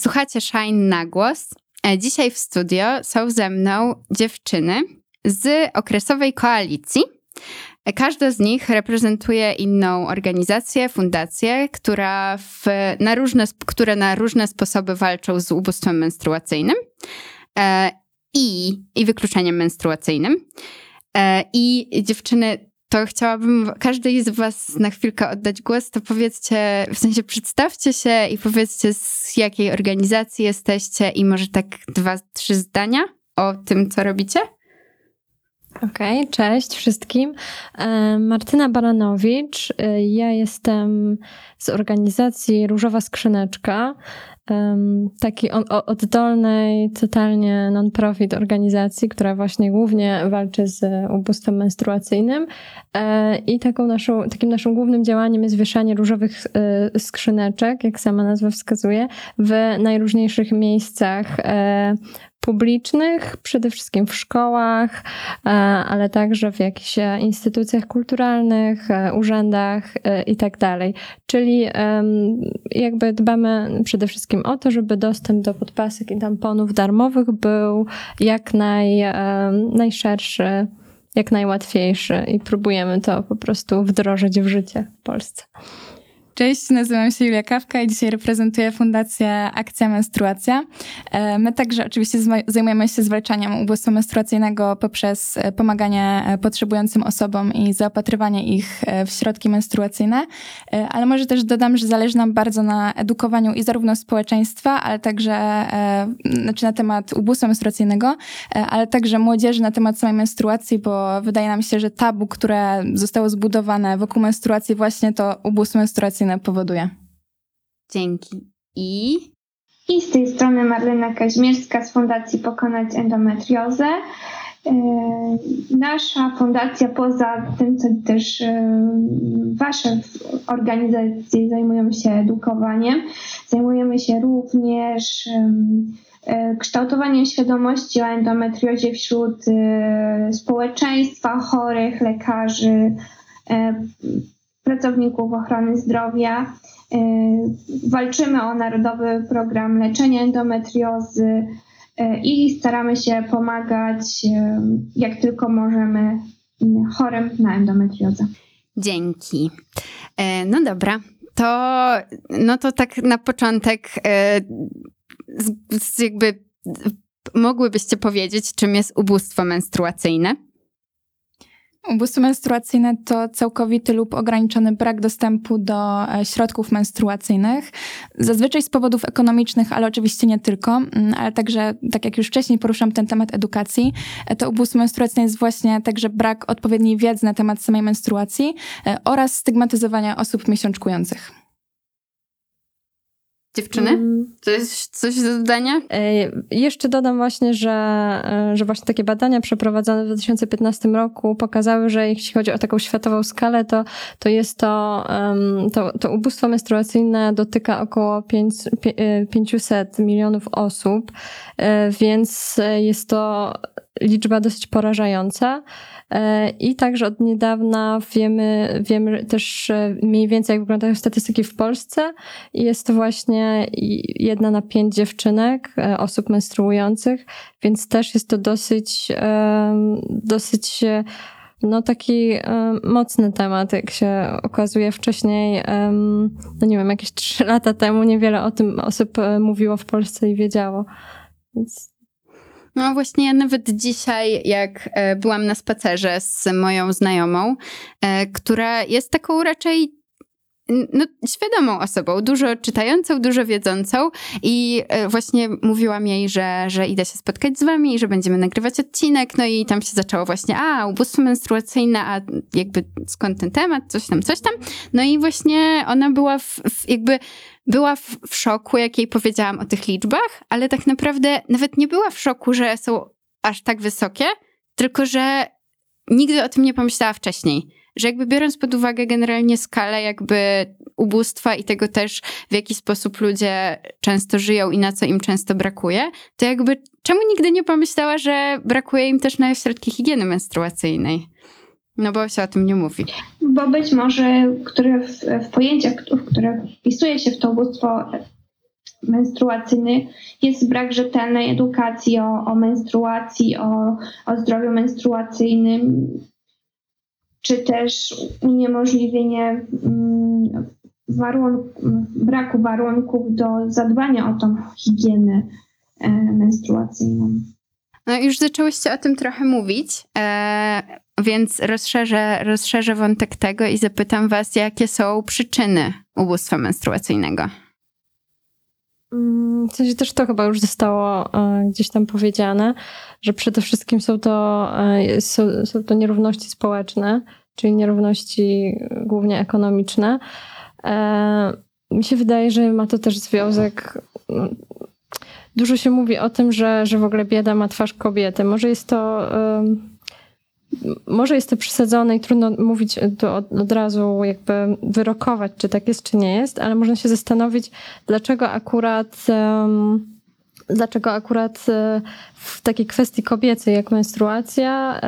E, słuchacie Shine na głos. E, dzisiaj w studio są ze mną dziewczyny z okresowej koalicji. E, każda z nich reprezentuje inną organizację, fundację, która w, na różne, które na różne sposoby walczą z ubóstwem menstruacyjnym i, i wykluczeniem menstruacyjnym. I dziewczyny to chciałabym każdej z Was na chwilkę oddać głos. To powiedzcie, w sensie przedstawcie się i powiedzcie, z jakiej organizacji jesteście, i może tak dwa, trzy zdania o tym, co robicie. Okej, okay, cześć wszystkim. E, Martyna Baranowicz. E, ja jestem z organizacji Różowa Skrzyneczka takiej oddolnej, totalnie non-profit organizacji, która właśnie głównie walczy z ubóstwem menstruacyjnym. E, I taką naszą, takim naszym głównym działaniem jest wieszanie różowych e, skrzyneczek, jak sama nazwa wskazuje, w najróżniejszych miejscach e, publicznych, przede wszystkim w szkołach, e, ale także w jakichś e, instytucjach kulturalnych, e, urzędach i tak dalej. Czyli jakby dbamy przede wszystkim o to, żeby dostęp do podpasek i tamponów darmowych był jak naj, najszerszy, jak najłatwiejszy i próbujemy to po prostu wdrożyć w życie w Polsce. Cześć, nazywam się Julia Kawka i dzisiaj reprezentuję Fundację Akcja Menstruacja. E, my także oczywiście zajmujemy się zwalczaniem ubóstwa menstruacyjnego poprzez e, pomaganie e, potrzebującym osobom i zaopatrywanie ich w środki menstruacyjne, ale może też dodam, że zależy nam bardzo na edukowaniu i zarówno społeczeństwa, ale także znaczy na temat ubóstwa menstruacyjnego, ale także młodzieży na temat samej menstruacji, bo wydaje nam się, że tabu, które zostało zbudowane wokół menstruacji właśnie to ubóstwo menstruacyjne powoduje. Dzięki. I? I z tej strony Marlena Kaźmierska z Fundacji Pokonać Endometriozę. E, nasza fundacja, poza tym, co też e, Wasze organizacje zajmują się edukowaniem, zajmujemy się również e, kształtowaniem świadomości o endometriozie wśród społeczeństwa, chorych, lekarzy, pracowników ochrony zdrowia. Y, walczymy o Narodowy Program Leczenia Endometriozy y, i staramy się pomagać y, jak tylko możemy chorym na endometriozę. Dzięki. E, no dobra, to, no to tak na początek e, jakby mogłybyście powiedzieć, czym jest ubóstwo menstruacyjne? Ubóstwo menstruacyjne to całkowity lub ograniczony brak dostępu do e, środków menstruacyjnych, zazwyczaj z powodów ekonomicznych, ale oczywiście nie tylko, mm, ale także, tak jak już wcześniej poruszam ten temat edukacji, e, to ubóstwo menstruacyjne jest właśnie także brak odpowiedniej wiedzy na temat samej menstruacji e, oraz stygmatyzowania osób miesiączkujących. Dziewczyny? Mm. Coś, coś do dodania? Jeszcze dodam właśnie, że, e, że właśnie takie badania przeprowadzone w 2015 roku pokazały, że jeśli chodzi o taką światową skalę, to, to jest to, to, to ubóstwo menstruacyjne dotyka około 500 e, milionów osób, e, więc jest to liczba dosyć porażająca. E, I także od niedawna wiemy, wiemy też mniej więcej, jak wyglądają statystyki w Polsce. Jest to właśnie jedna na pięć dziewczynek, e, osób menstruujących, więc też jest to dosyć, dosyć no taki mocny temat, jak się okazuje wcześniej, no nie wiem, jakieś trzy lata temu niewiele o tym osób e, mówiło w Polsce i wiedziało. Więc no właśnie, nawet dzisiaj, jak e, byłam na spacerze z moją znajomą, e, która jest taką raczej no, świadomą osobą, dużo czytającą, dużo wiedzącą i e, właśnie mówiłam jej, że, że idę się spotkać z wami że będziemy nagrywać odcinek, no i tam się zaczęło właśnie, a ubóstwo menstruacyjne, a jakby skąd ten temat, coś tam, coś tam. No i właśnie ona była w, w jakby była w, w szoku, jak jej powiedziałam o tych liczbach, ale tak naprawdę nawet nie była w szoku, że są aż tak wysokie, tylko że nigdy o tym nie pomyślała wcześniej. Że jakby biorąc pod uwagę generalnie skalę jakby ubóstwa i tego też, w jaki sposób ludzie często żyją i na co im często brakuje, to jakby czemu nigdy nie pomyślała, że brakuje im też na środki higieny menstruacyjnej? No bo się o tym nie mówi. Bo być może które w, w pojęciach, które wpisuje się w to ubóstwo menstruacyjny jest brak rzetelnej edukacji o, o menstruacji, o, o zdrowiu menstruacyjnym, czy też uniemożliwienie mm, warunk braku warunków do zadbania o tą higienę e, menstruacyjną. No już zaczęłyście o tym trochę mówić, e, więc rozszerzę, rozszerzę wątek tego i zapytam was, jakie są przyczyny ubóstwa menstruacyjnego? Mm, w sensie też to chyba już zostało e, gdzieś tam powiedziane, że przede wszystkim są to, e, są, są to nierówności społeczne, czyli nierówności głównie ekonomiczne. E, mi się wydaje, że ma to też związek. Dużo się mówi o tym, że, że w ogóle bieda ma twarz kobiety. Może jest to. Może jest to przesadzone i trudno mówić od, od, razu, jakby wyrokować, czy tak jest, czy nie jest, ale można się zastanowić, dlaczego akurat, um, dlaczego akurat e, w takiej kwestii kobiecej, jak menstruacja,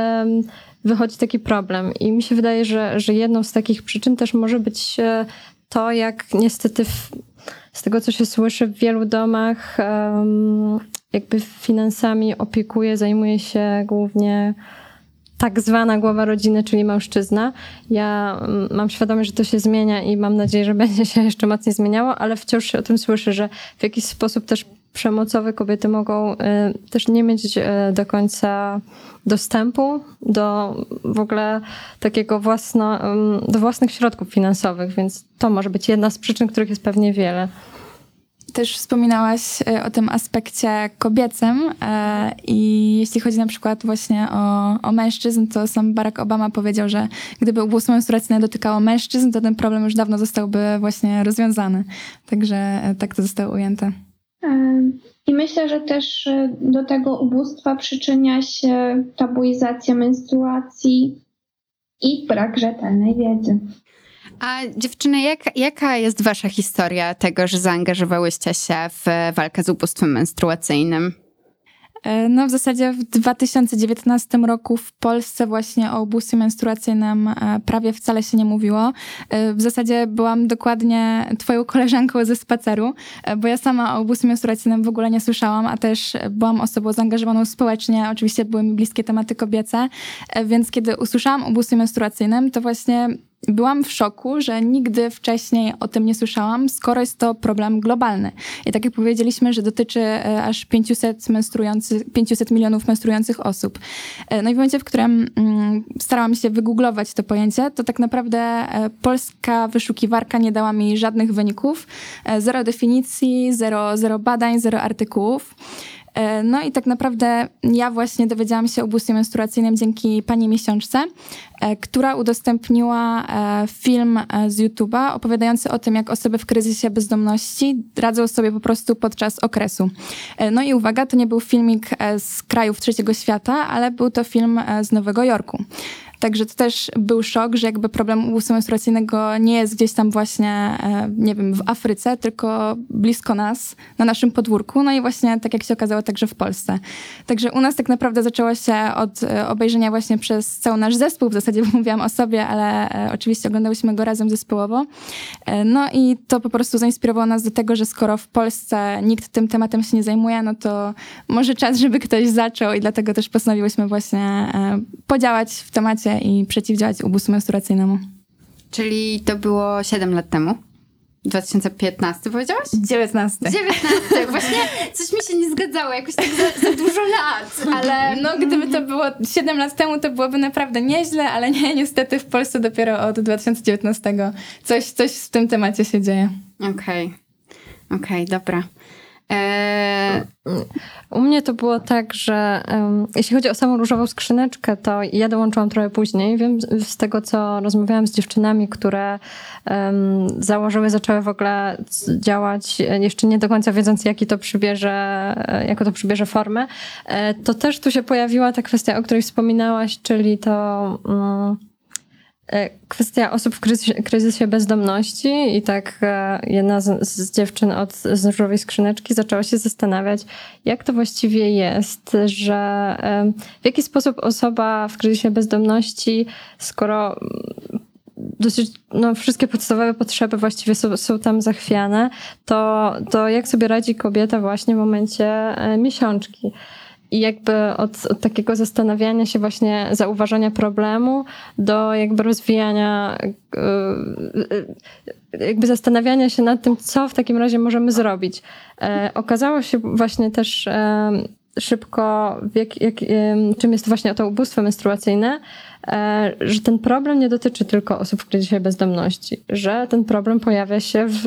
wychodzi taki problem. I mi się wydaje, że, że jedną z takich przyczyn też może być e, to, jak niestety z tego, co się słyszy w wielu domach, jakby finansami opiekuje, zajmuje się głównie tak zwana głowa rodziny, czyli mężczyzna. Ja mm, mam świadomość, że to się zmienia i mam nadzieję, że będzie się jeszcze mocniej zmieniało, ale wciąż się o tym słyszę, że w jakiś sposób też przemocowe kobiety mogą y, też nie mieć y, do końca dostępu do w ogóle takiego własno, do własnych środków finansowych, więc to może być jedna z przyczyn, których jest pewnie wiele. Też wspominałaś e, o tym aspekcie kobiecym i jeśli chodzi na przykład właśnie o, o mężczyzn, to sam Barack Obama powiedział, że gdyby ubóstwo menstruacyjne dotykało mężczyzn, to ten problem już dawno zostałby właśnie rozwiązany. Także tak to zostało ujęte. I myślę, że też do tego ubóstwa przyczynia się tabuizacja menstruacji i brak rzetelnej wiedzy. A dziewczyny, jak, jaka jest wasza historia tego, że zaangażowałyście się w walkę z ubóstwem menstruacyjnym? E, no w zasadzie w 2019 roku w Polsce właśnie o ubóstwie menstruacyjnym e, prawie wcale się nie mówiło. E, w zasadzie byłam dokładnie twoją koleżanką ze spaceru, bo ja sama o ubóstwie menstruacyjnym w ogóle nie słyszałam, a też byłam osobą zaangażowaną społecznie. Oczywiście były mi bliskie tematy kobiece, więc kiedy usłyszałam o ubóstwie menstruacyjnym, to właśnie byłam w szoku, że nigdy wcześniej o tym nie słyszałam, skoro jest to problem globalny. I tak jak powiedzieliśmy, że dotyczy e, aż 500, menstruujących, 500 milionów menstruujących osób. E, no i w momencie, w którym mm, starałam się wygooglować to pojęcie, to tak naprawdę e, polska wyszukiwarka nie dała mi żadnych wyników, zero definicji, zero, zero badań, zero artykułów. E, no i tak naprawdę ja właśnie dowiedziałam się o ubóstwie menstruacyjnym dzięki pani miesiączce, e, która udostępniła e, film z YouTube'a opowiadający o tym, jak osoby w kryzysie bezdomności radzą sobie po prostu podczas okresu. No i uwaga, to nie był filmik z krajów trzeciego świata, ale był to film z Nowego Jorku. Także to też był szok, że jakby problem ubóstwa menstruacyjnego nie jest gdzieś tam właśnie, e, nie wiem, w Afryce, tylko blisko nas, na naszym podwórku. No i właśnie, tak jak się okazało, także w Polsce. Także u nas tak naprawdę zaczęło się od e, obejrzenia właśnie przez cały nasz zespół, w zasadzie mówiłam o sobie, ale e, oczywiście oglądałyśmy go razem zespołowo. No i to po prostu zainspirowało nas do tego, że skoro w Polsce nikt tym tematem się nie zajmuje, no to może czas, żeby ktoś zaczął i dlatego też postanowiłyśmy właśnie podziałać w temacie i przeciwdziałać ubóstwu menstruacyjnemu. Czyli to było 7 lat temu? 2015 powiedziałaś? 19. 19. Właśnie coś mi się nie zgadzało, jakoś tak za, za, dużo lat, ale... No gdyby to było 7 lat temu, to byłoby naprawdę nieźle, ale nie, niestety w Polsce dopiero od 2019 coś, coś w tym temacie się dzieje. Okej. Okay. Okej, okay, dobra. Eee... U mnie to było tak, że jeśli chodzi o samą różową skrzyneczkę, to ja dołączyłam trochę później. Wiem z tego, co rozmawiałam z dziewczynami, które założyły, zaczęły w ogóle działać, jeszcze nie do końca wiedząc, jaki to przybierze, jaką to przybierze formę, e, to też tu się pojawiła ta kwestia, o której wspominałaś, czyli to... E, kwestia osób w kryzysie, kryzysie bezdomności i tak e, jedna z, z, dziewczyn od z różowej skrzyneczki zaczęła się zastanawiać, jak to właściwie jest, że w jaki sposób osoba w kryzysie bezdomności, skoro dosyć, no wszystkie podstawowe potrzeby właściwie są, są tam zachwiane, to, to jak sobie radzi kobieta właśnie w momencie e, miesiączki. I jakby od, od, takiego zastanawiania się właśnie, zauważania problemu do jakby rozwijania, jakby zastanawiania się nad tym, co w takim razie możemy zrobić. Okazało się właśnie też szybko, jak, jak, czym jest właśnie to ubóstwo menstruacyjne, e, że ten problem nie dotyczy tylko osób, które dzisiaj bezdomności, że ten problem pojawia się w,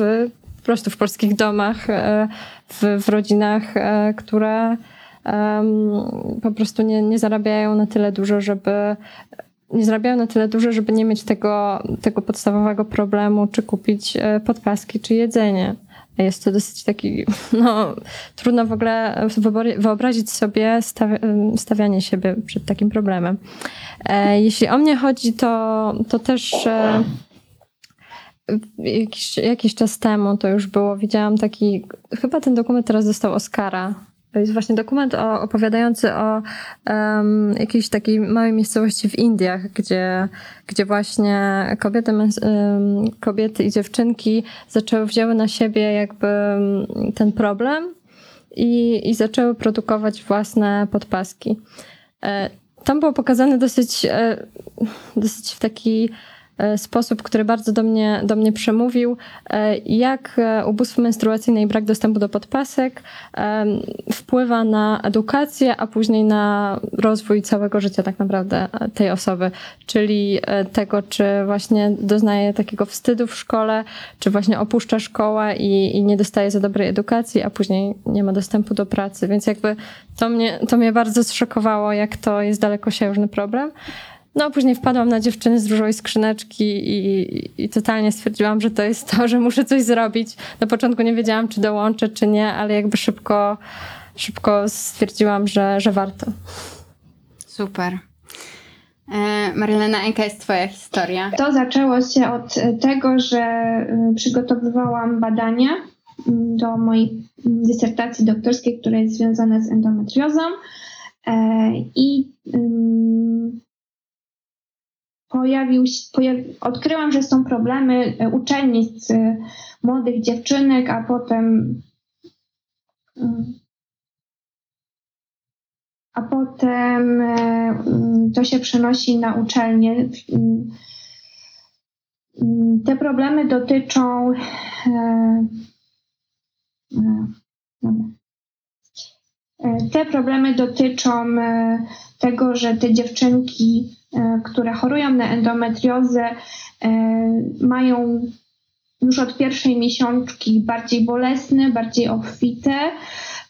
po prostu w polskich domach, e, w, w rodzinach, e, które po prostu nie, nie zarabiają na tyle dużo, żeby nie zarabiają na tyle dużo, żeby nie mieć tego, tego podstawowego problemu, czy kupić podpaski, czy jedzenie. Jest to dosyć taki, no, trudno w ogóle wyobrazić sobie stawianie siebie przed takim problemem. E, jeśli o mnie chodzi, to, to też e, jakiś, jakiś czas temu to już było, widziałam taki, chyba ten dokument teraz dostał Oscara to jest właśnie dokument o, opowiadający o um, jakiejś takiej małej miejscowości w Indiach, gdzie, gdzie właśnie kobiety, kobiety i dziewczynki zaczęły, wzięły na siebie jakby ten problem i, i zaczęły produkować własne podpaski. E, tam było pokazane dosyć, e, dosyć w taki sposób, który bardzo do mnie, do mnie przemówił, e, jak e, ubóstwo menstruacyjne i brak dostępu do podpasek wpływa na edukację, a później na rozwój całego życia tak naprawdę tej osoby, czyli tego, czy właśnie doznaje takiego wstydu w szkole, czy właśnie opuszcza szkołę i, i nie dostaje za dobrej edukacji, a później nie ma dostępu do pracy, więc jakby to mnie, to mnie bardzo zszokowało, jak to jest dalekosiężny problem. No, później wpadłam na dziewczyny z różowej skrzyneczki i, i totalnie stwierdziłam, że to jest to, że muszę coś zrobić. Na początku nie wiedziałam, czy dołączę, czy nie, ale jakby szybko, szybko stwierdziłam, że, że warto. Super. E, Marlena, jaka jest Twoja historia? To zaczęło się od tego, że y, przygotowywałam badania mm, do mojej dysertacji doktorskiej, która jest związana z endometriozą. E, I pojawił, pojawi, odkryłam, że są problemy e, uczennic e, młodych dziewczynek, a potem e, a potem to się przenosi na uczelnię. Te problemy dotyczą te problemy dotyczą tego, że te dziewczynki E, które chorują na endometriozę, e, mają już od pierwszej miesiączki bardziej bolesne, bardziej obfite,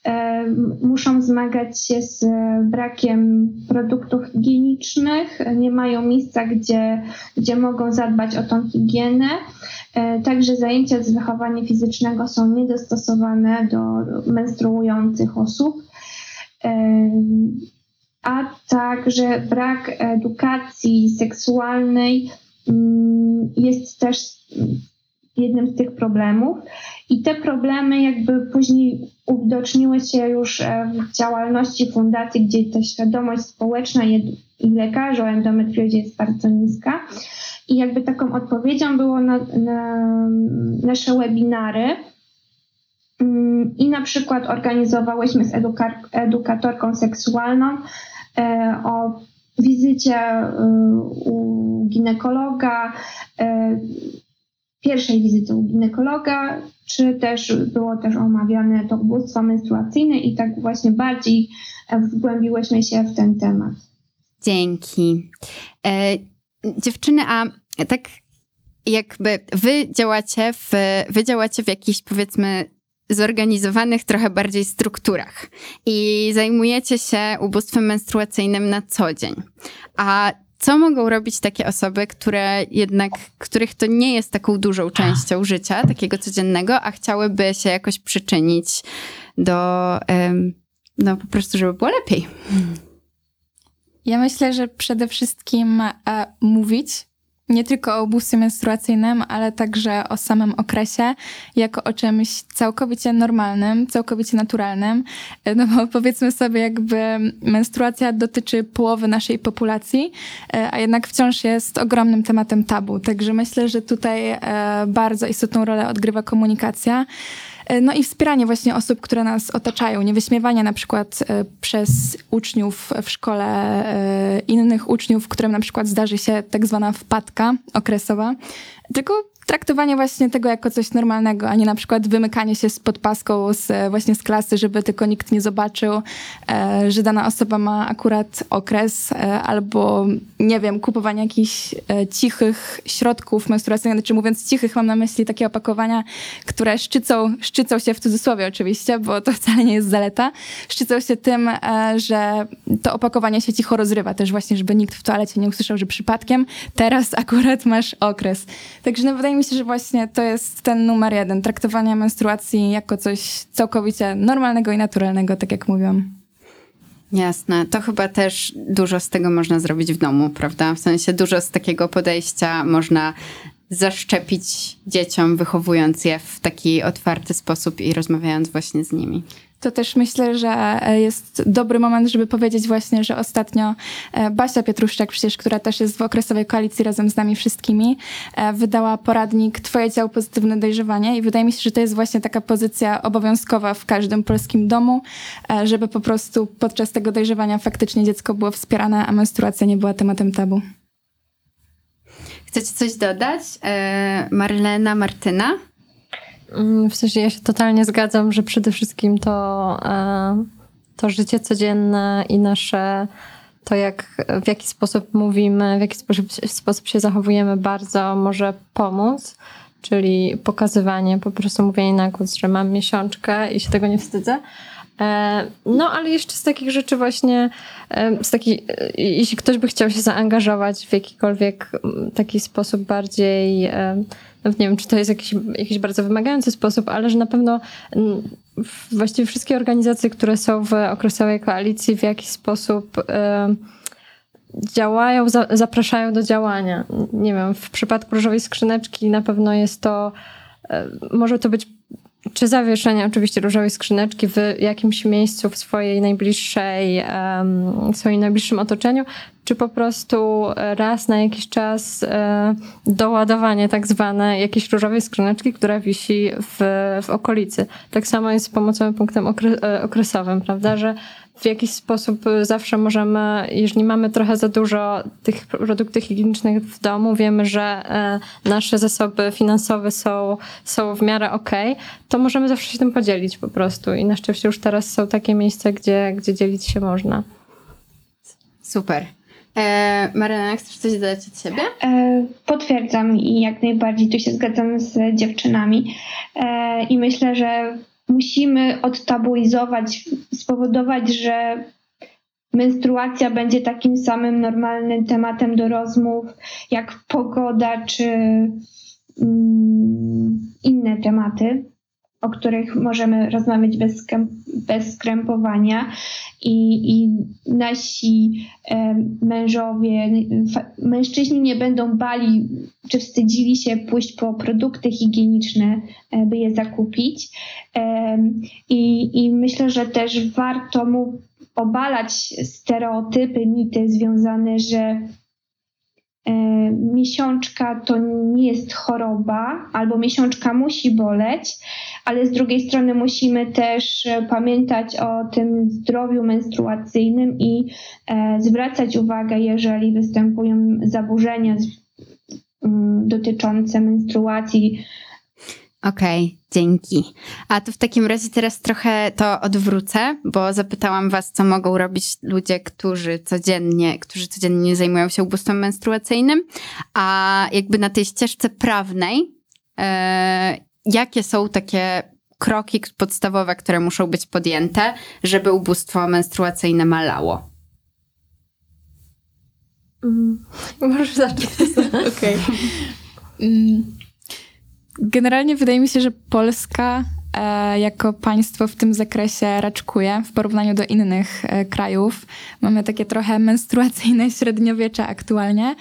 e, muszą zmagać się z brakiem produktów higienicznych, nie mają miejsca, gdzie, gdzie mogą zadbać o tą higienę. Także zajęcia z wychowania fizycznego są niedostosowane do menstruujących osób a także brak edukacji seksualnej mm, jest też jednym z tych problemów. I te problemy jakby później uwidoczniły się już e, w działalności fundacji, gdzie ta świadomość społeczna i lekarzy o endometriozie jest bardzo niska. I jakby taką odpowiedzią było na, na nasze webinary. Mm, I na przykład organizowałyśmy z eduka edukatorką seksualną E, o wizycie e, u ginekologa, e, pierwszej wizyty u ginekologa, czy też było też omawiane to ubóstwo menstruacyjne i tak właśnie bardziej wgłębiłyśmy się w ten temat. Dzięki. E, dziewczyny, a tak jakby wy działacie w, wy działacie w jakichś powiedzmy zorganizowanych trochę bardziej strukturach i zajmujecie się ubóstwem menstruacyjnym na co dzień. A co mogą robić takie osoby, które jednak, których to nie jest taką dużą częścią życia, takiego codziennego, a chciałyby się jakoś przyczynić do, no po prostu, żeby było lepiej? Ja myślę, że przede wszystkim e, mówić nie tylko o ubóstwie menstruacyjnym, ale także o samym okresie, jako o czymś całkowicie normalnym, całkowicie naturalnym. No bo powiedzmy sobie, jakby menstruacja dotyczy połowy naszej populacji, e, a jednak wciąż jest ogromnym tematem tabu. Także myślę, że tutaj e, bardzo istotną rolę odgrywa komunikacja. E, no i wspieranie właśnie osób, które nas otaczają, nie wyśmiewanie na przykład e, przez uczniów w szkole e, innych uczniów, którym na przykład zdarzy się tak zwana wpadka okresowa, tylko traktowanie właśnie tego jako coś normalnego, a nie na przykład wymykanie się z podpaską z, właśnie z klasy, żeby tylko nikt nie zobaczył, e, że dana osoba ma akurat okres, e, albo nie wiem, kupowanie jakichś e, cichych środków menstruacyjnych, czy mówiąc cichych, mam na myśli takie opakowania, które szczycą, szczycą się w cudzysłowie oczywiście, bo to wcale nie jest zaleta, szczycą się tym, e, że to opakowanie się cicho rozrywa, też właśnie, żeby nikt w toalecie nie usłyszał, że przypadkiem teraz akurat masz okres. Także no, wydaje mi się, że właśnie to jest ten numer jeden, traktowanie menstruacji jako coś całkowicie normalnego i naturalnego, tak jak mówiłam. Jasne, to chyba też dużo z tego można zrobić w domu, prawda? W sensie dużo z takiego podejścia można zaszczepić dzieciom, wychowując je w taki otwarty sposób i rozmawiając właśnie z nimi. To też myślę, że e, jest dobry moment, żeby powiedzieć właśnie, że ostatnio e, Basia Pietruszczak, przecież, która też jest w okresowej koalicji razem z nami wszystkimi, e, wydała poradnik Twoje ciało pozytywne dojrzewanie i wydaje mi się, że to jest właśnie taka pozycja obowiązkowa w każdym polskim domu, żeby po prostu podczas tego dojrzewania faktycznie dziecko było wspierane, a menstruacja nie była tematem tabu. Chcecie coś dodać? Marlena, Martyna? Mm, w sensie ja się totalnie zgadzam, że przede wszystkim to, e, to życie codzienne i nasze to, jak, w jaki sposób mówimy, w jaki sposób, sposób się zachowujemy, bardzo może pomóc. Czyli pokazywanie, po prostu mówienie na głos, że mam miesiączkę i się tego nie wstydzę. E, no, ale jeszcze z takich rzeczy właśnie, e, z taki, jeśli ktoś by chciał się zaangażować w jakikolwiek taki sposób bardziej nawet nie wiem, czy to jest jakiś, jakiś bardzo wymagający sposób, ale że na pewno właściwie wszystkie organizacje, które są w okresowej koalicji w jakiś sposób działają, zapraszają do działania. Nie wiem, w przypadku Różowej Skrzyneczki na pewno jest to, może to być czy zawieszenie oczywiście różowej skrzyneczki w jakimś miejscu w swojej najbliższej, w swoim najbliższym otoczeniu, czy po prostu raz na jakiś czas e, doładowanie tak zwane jakiejś różowej skrzyneczki, która wisi w, w okolicy. Tak samo jest z pomocowym punktem e, okresowym, prawda, że w jakiś sposób zawsze możemy, jeżeli mamy trochę za dużo tych produktów higienicznych w domu, wiemy, że e, nasze zasoby finansowe są, są w miarę ok, to możemy zawsze się tym podzielić po prostu. I na szczęście już teraz są takie miejsca, gdzie, gdzie dzielić się można. Super. E, Maryna, chcesz coś dodać od siebie? E, potwierdzam i jak najbardziej tu się zgadzam z dziewczynami. E, I myślę, że musimy odtabuizować, spowodować, że menstruacja będzie takim samym normalnym tematem do rozmów jak pogoda czy mm, inne tematy o których możemy rozmawiać bez, bez skrępowania i, i nasi e, mężowie, mężczyźni nie będą bali czy wstydzili się pójść po produkty higieniczne, e, by je zakupić. E, i, I myślę, że też warto mu obalać stereotypy, mity związane, że E, miesiączka to nie jest choroba, albo miesiączka musi boleć, ale z drugiej strony musimy też e, pamiętać o tym zdrowiu menstruacyjnym i e, zwracać uwagę, jeżeli występują zaburzenia mm, dotyczące menstruacji, Okej, okay, dzięki. A to w takim razie teraz trochę to odwrócę, bo zapytałam was, co mogą robić ludzie, którzy codziennie, którzy codziennie zajmują się ubóstwem menstruacyjnym, a jakby na tej ścieżce prawnej, e, jakie są takie kroki podstawowe, które muszą być podjęte, żeby ubóstwo menstruacyjne malało? Mm, możesz zacząć. Okej. Mm. Generalnie wydaje mi się, że Polska e, jako państwo w tym zakresie raczkuje w porównaniu do innych e, krajów. Mamy takie trochę menstruacyjne średniowiecze aktualnie.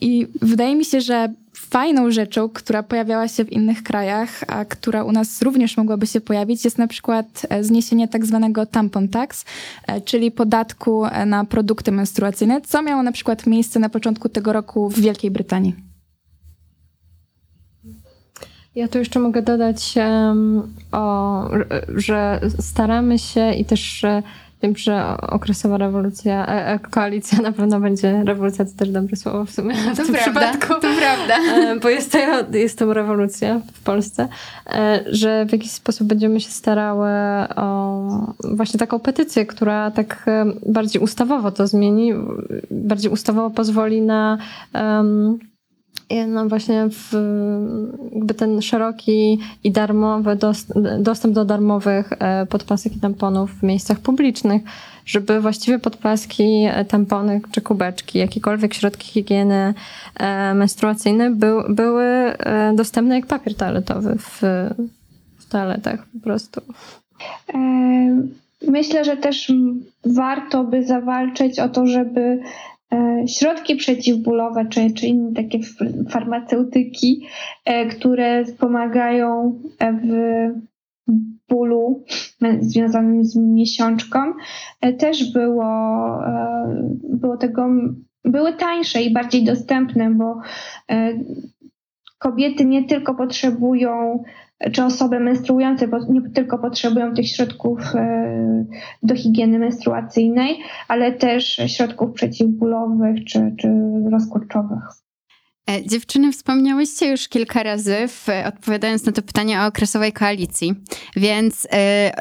I wydaje mi się, że fajną rzeczą, która pojawiała się w innych krajach, a która u nas również mogłaby się pojawić, jest na przykład e, zniesienie tak zwanego tampon tax, e, czyli podatku e, na produkty menstruacyjne, co miało na przykład miejsce na początku tego roku w Wielkiej Brytanii. Ja tu jeszcze mogę dodać, um, o, że staramy się i też Wiem, że okresowa rewolucja, e, e, koalicja na pewno będzie, rewolucja to też dobre słowo w sumie w to tym prawda, przypadku. To prawda. E, bo jest to, jest to rewolucja w Polsce, że w jakiś sposób będziemy się starały o właśnie taką petycję, która tak bardziej ustawowo to zmieni, bardziej ustawowo pozwoli na um, no właśnie w, jakby ten szeroki i darmowy dostęp do darmowych e, podpasek i tamponów w miejscach publicznych, żeby właściwie podpaski, e, tampony czy kubeczki, jakiekolwiek środki higieny e, menstruacyjne by, były dostępne jak papier toaletowy w, w toaletach po prostu. Myślę, że też warto by zawalczyć o to, żeby środki przeciwbólowe czy, czy inne takie farmaceutyki, e, które wspomagają e, w bólu związanym z miesiączką, też było, było tego, były tańsze i bardziej dostępne, bo kobiety nie tylko potrzebują czy osoby menstruujące nie tylko potrzebują tych środków e, do higieny menstruacyjnej, ale też środków przeciwbólowych czy, czy rozkurczowych. E, dziewczyny, wspomniałyście już kilka razy, w, odpowiadając na to pytanie o okresowej koalicji, więc e,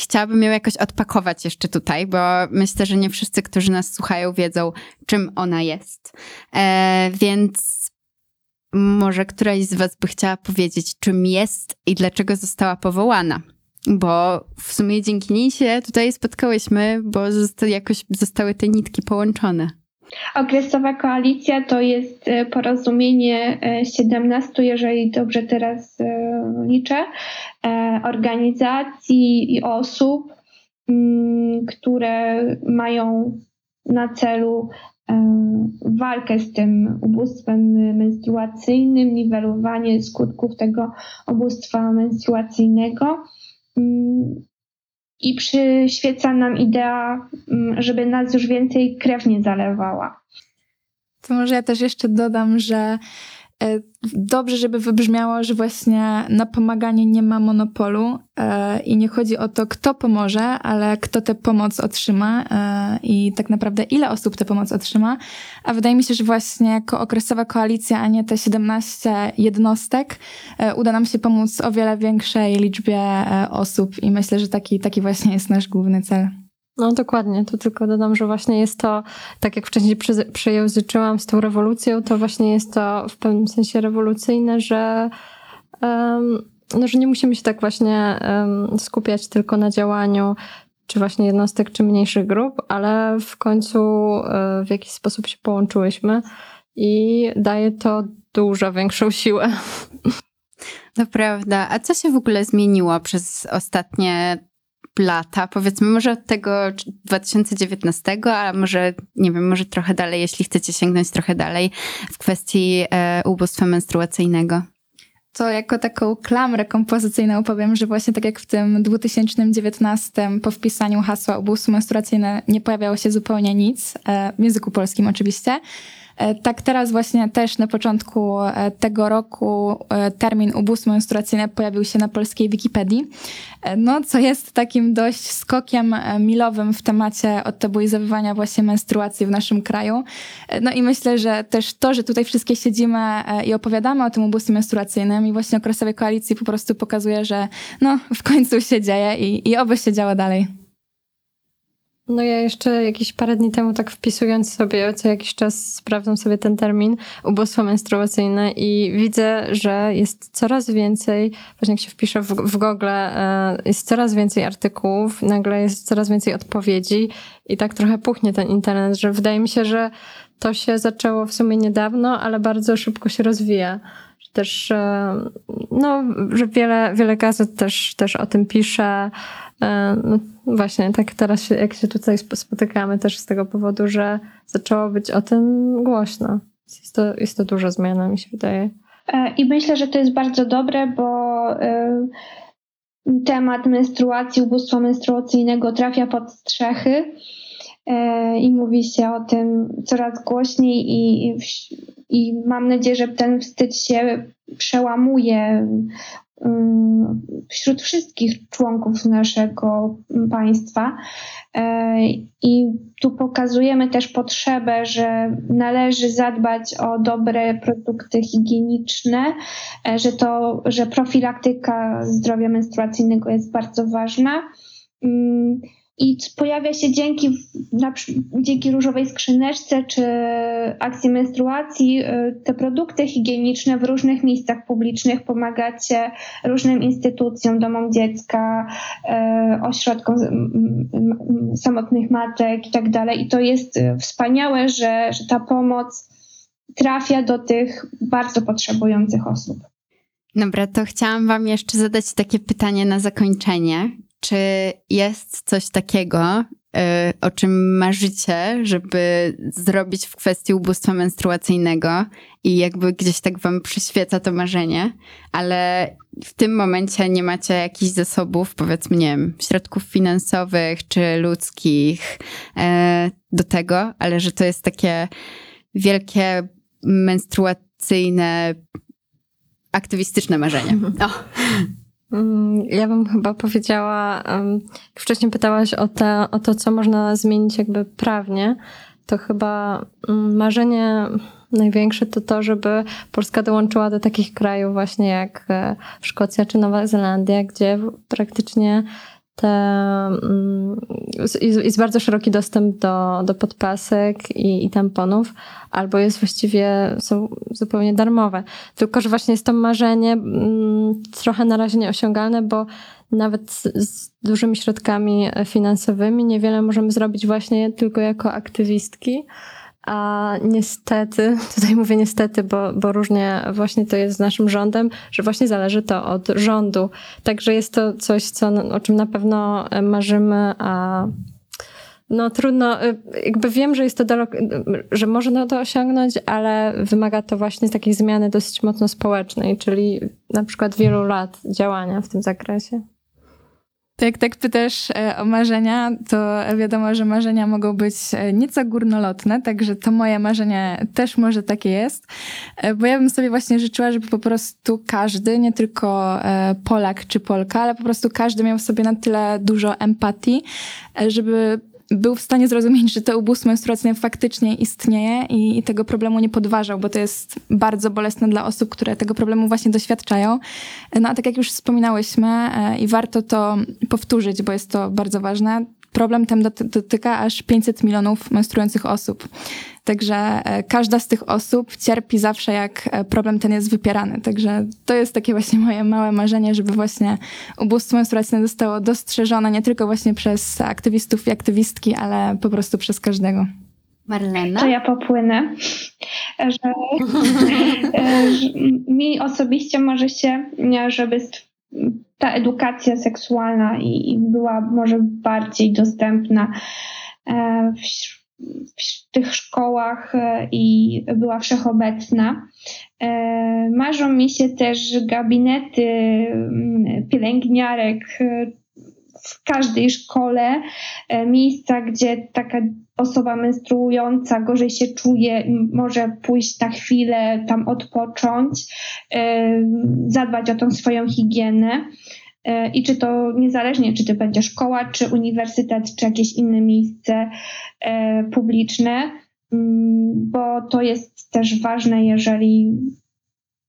chciałabym ją jakoś odpakować jeszcze tutaj, bo myślę, że nie wszyscy, którzy nas słuchają, wiedzą, czym ona jest. Więc może któraś z Was by chciała powiedzieć, czym jest i dlaczego została powołana? Bo w sumie dzięki niej się tutaj spotkałyśmy, bo zosta jakoś zostały te nitki połączone. Okresowa koalicja to jest e, porozumienie 17, e, jeżeli dobrze teraz e, liczę, organizacji i osób, mm, które mają na celu walkę z tym ubóstwem menstruacyjnym, niwelowanie skutków tego ubóstwa menstruacyjnego. Mm, I przyświeca nam idea, mm, żeby nas już więcej krew nie zalewała. To może ja też jeszcze dodam, że dobrze, żeby wybrzmiało, że właśnie na pomaganie nie ma monopolu e, i nie chodzi o to, kto pomoże, ale kto tę pomoc otrzyma e, i tak naprawdę ile osób tę pomoc otrzyma. A wydaje mi się, że właśnie jako okresowa koalicja, a nie te 17 jednostek, uda nam się pomóc o wiele większej liczbie osób i myślę, że taki, taki właśnie jest nasz główny cel. No dokładnie, tu tylko dodam, że właśnie jest to, tak jak wcześniej przejęzyczyłam z tą rewolucją, to właśnie jest to w pewnym sensie rewolucyjne, że, um, no, że nie musimy się tak właśnie um, skupiać tylko na działaniu czy właśnie jednostek, czy mniejszych grup, ale w końcu um, w jakiś sposób się połączyłyśmy i daje to dużo większą siłę. To prawda. A co się w ogóle zmieniło przez ostatnie lata, powiedzmy może od tego 2019, a może, nie wiem, może trochę dalej, jeśli chcecie sięgnąć trochę dalej w kwestii e, ubóstwa menstruacyjnego? To jako taką klamrę kompozycyjną powiem, że właśnie tak jak w tym 2019 po wpisaniu hasła ubóstwo menstruacyjne nie pojawiało się zupełnie nic, e, w języku polskim oczywiście, tak teraz właśnie też na początku e, tego roku e, termin ubóstwo menstruacyjne pojawił się na polskiej Wikipedii, no co jest takim dość skokiem milowym w temacie odtabuizowywania właśnie menstruacji w naszym kraju. No i myślę, że też to, że tutaj wszystkie siedzimy i opowiadamy o tym ubóstwie menstruacyjnym i właśnie okresowej koalicji po prostu pokazuje, że no w końcu się dzieje i, i oby się działo dalej. No ja jeszcze jakieś parę dni temu tak wpisując sobie co jakiś czas sprawdzam sobie ten termin ubóstwo menstruacyjne i widzę, że jest coraz więcej, właśnie jak się wpiszę w, w Google, e, jest coraz więcej artykułów, nagle jest coraz więcej odpowiedzi i tak trochę puchnie ten internet, że wydaje mi się, że to się zaczęło w sumie niedawno, ale bardzo szybko się rozwija. Też, e, no, że wiele, wiele gazet też, też o tym pisze, no właśnie, tak teraz się, jak się tutaj spotykamy też z tego powodu, że zaczęło być o tym głośno. Jest to, jest to duża zmiana, mi się wydaje. E, I myślę, że to jest bardzo dobre, bo e, temat menstruacji, ubóstwa menstruacyjnego trafia pod strzechy e, i mówi się o tym coraz głośniej i, i mam nadzieję, że ten wstyd się przełamuje wśród wszystkich członków naszego państwa. E, I tu pokazujemy też potrzebę, że należy zadbać o dobre produkty higieniczne, e, że to, że profilaktyka zdrowia menstruacyjnego jest bardzo ważna. I pojawia się dzięki, na, dzięki różowej skrzyneczce czy akcji menstruacji y, te produkty higieniczne w różnych miejscach publicznych pomagacie różnym instytucjom, domom dziecka, y, ośrodkom samotnych matek i tak dalej. I to jest y, wspaniałe, że, że ta pomoc trafia do tych bardzo potrzebujących osób. Dobra, to chciałam Wam jeszcze zadać takie pytanie na zakończenie. Czy jest coś takiego, y, o czym marzycie, żeby zrobić w kwestii ubóstwa menstruacyjnego i jakby gdzieś tak wam przyświeca to marzenie, ale w tym momencie nie macie jakichś zasobów, powiedzmy, nie wiem, środków finansowych czy ludzkich e, do tego, ale że to jest takie wielkie menstruacyjne, aktywistyczne marzenie. O. Mm, ja bym chyba powiedziała, wcześniej pytałaś o, te, o to, co można zmienić jakby prawnie, to chyba mm, marzenie największe to to, żeby Polska dołączyła do takich krajów właśnie jak e, Szkocja czy Nowa Zelandia, gdzie praktycznie te, mm, jest bardzo szeroki dostęp do, do podpasek i, i tamponów, albo jest właściwie, są zupełnie darmowe. Tylko, że właśnie jest to marzenie mm, trochę na razie nieosiągalne, bo nawet z, z dużymi środkami finansowymi niewiele możemy zrobić właśnie tylko jako aktywistki. A niestety, tutaj mówię niestety, bo, bo różnie właśnie to jest z naszym rządem, że właśnie zależy to od rządu. Także jest to coś, co, o czym na pewno marzymy, a no trudno, jakby wiem, że jest to daleko, że można to osiągnąć, ale wymaga to właśnie takiej zmiany dosyć mocno społecznej, czyli na przykład wielu lat działania w tym zakresie. To jak tak pytasz e, o marzenia, to wiadomo, że marzenia mogą być e, nieco górnolotne, także to moje marzenie też może takie jest, e, bo ja bym sobie właśnie życzyła, żeby po prostu każdy, nie tylko Polak czy Polka, ale po prostu każdy miał w sobie na tyle dużo empatii, żeby był w stanie zrozumieć, że to ubóstwo menstruacyjne faktycznie istnieje i, i, tego problemu nie podważał, bo to jest bardzo bolesne dla osób, które tego problemu właśnie doświadczają. No a tak jak już wspominałyśmy e, i warto to powtórzyć, bo jest to bardzo ważne, problem ten dotyka aż 500 milionów menstruujących osób. Także e, każda z tych osób cierpi zawsze, jak e, problem ten jest wypierany. Także to jest takie właśnie moje małe marzenie, żeby właśnie ubóstwo menstruacyjne zostało dostrzeżone nie tylko właśnie przez aktywistów i aktywistki, ale po prostu przez każdego. Marlena? To ja popłynę, że, e, że mi osobiście może się, żeby ta edukacja seksualna i, była może bardziej dostępna w w tych szkołach e, i była wszechobecna. E, marzą mi się też gabinety pielęgniarek e, w każdej szkole, miejsca, gdzie taka osoba menstruująca gorzej się czuje, może pójść na chwilę, tam odpocząć, zadbać o tą swoją higienę. E, i czy to niezależnie, czy to będzie szkoła, czy uniwersytet, czy jakieś inne miejsce e, publiczne, mm, bo to jest też ważne, jeżeli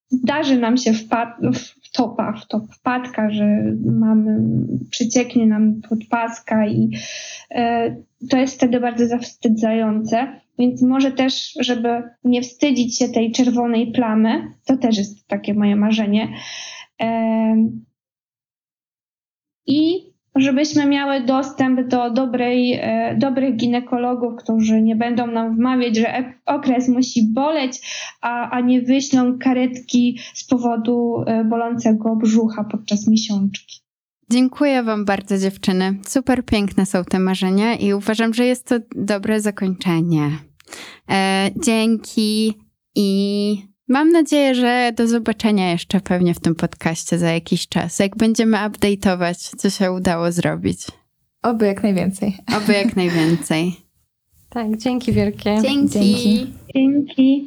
zdarzy nam się wpad- w topa, w top wpadka, że mamy, przycieknie nam podpaska i e, to jest wtedy bardzo zawstydzające. Więc może też, żeby nie wstydzić się tej czerwonej plamy, to też jest takie moje marzenie, i żebyśmy miały dostęp do dobrej, e, dobrych ginekologów, którzy nie będą nam wmawiać, że okres musi boleć, a, a nie wyślą karetki z powodu e, bolącego brzucha podczas miesiączki. Dziękuję Wam bardzo, dziewczyny. Super piękne są te marzenia i uważam, że jest to dobre zakończenie. E, dzięki I mam nadzieję, że do zobaczenia jeszcze pewnie w tym podcaście za jakiś czas, jak będziemy update'ować, co się udało zrobić. Oby jak najwięcej. Oby jak najwięcej. Tak, dzięki wielkie. Dzięki. Dzięki. Dzięki.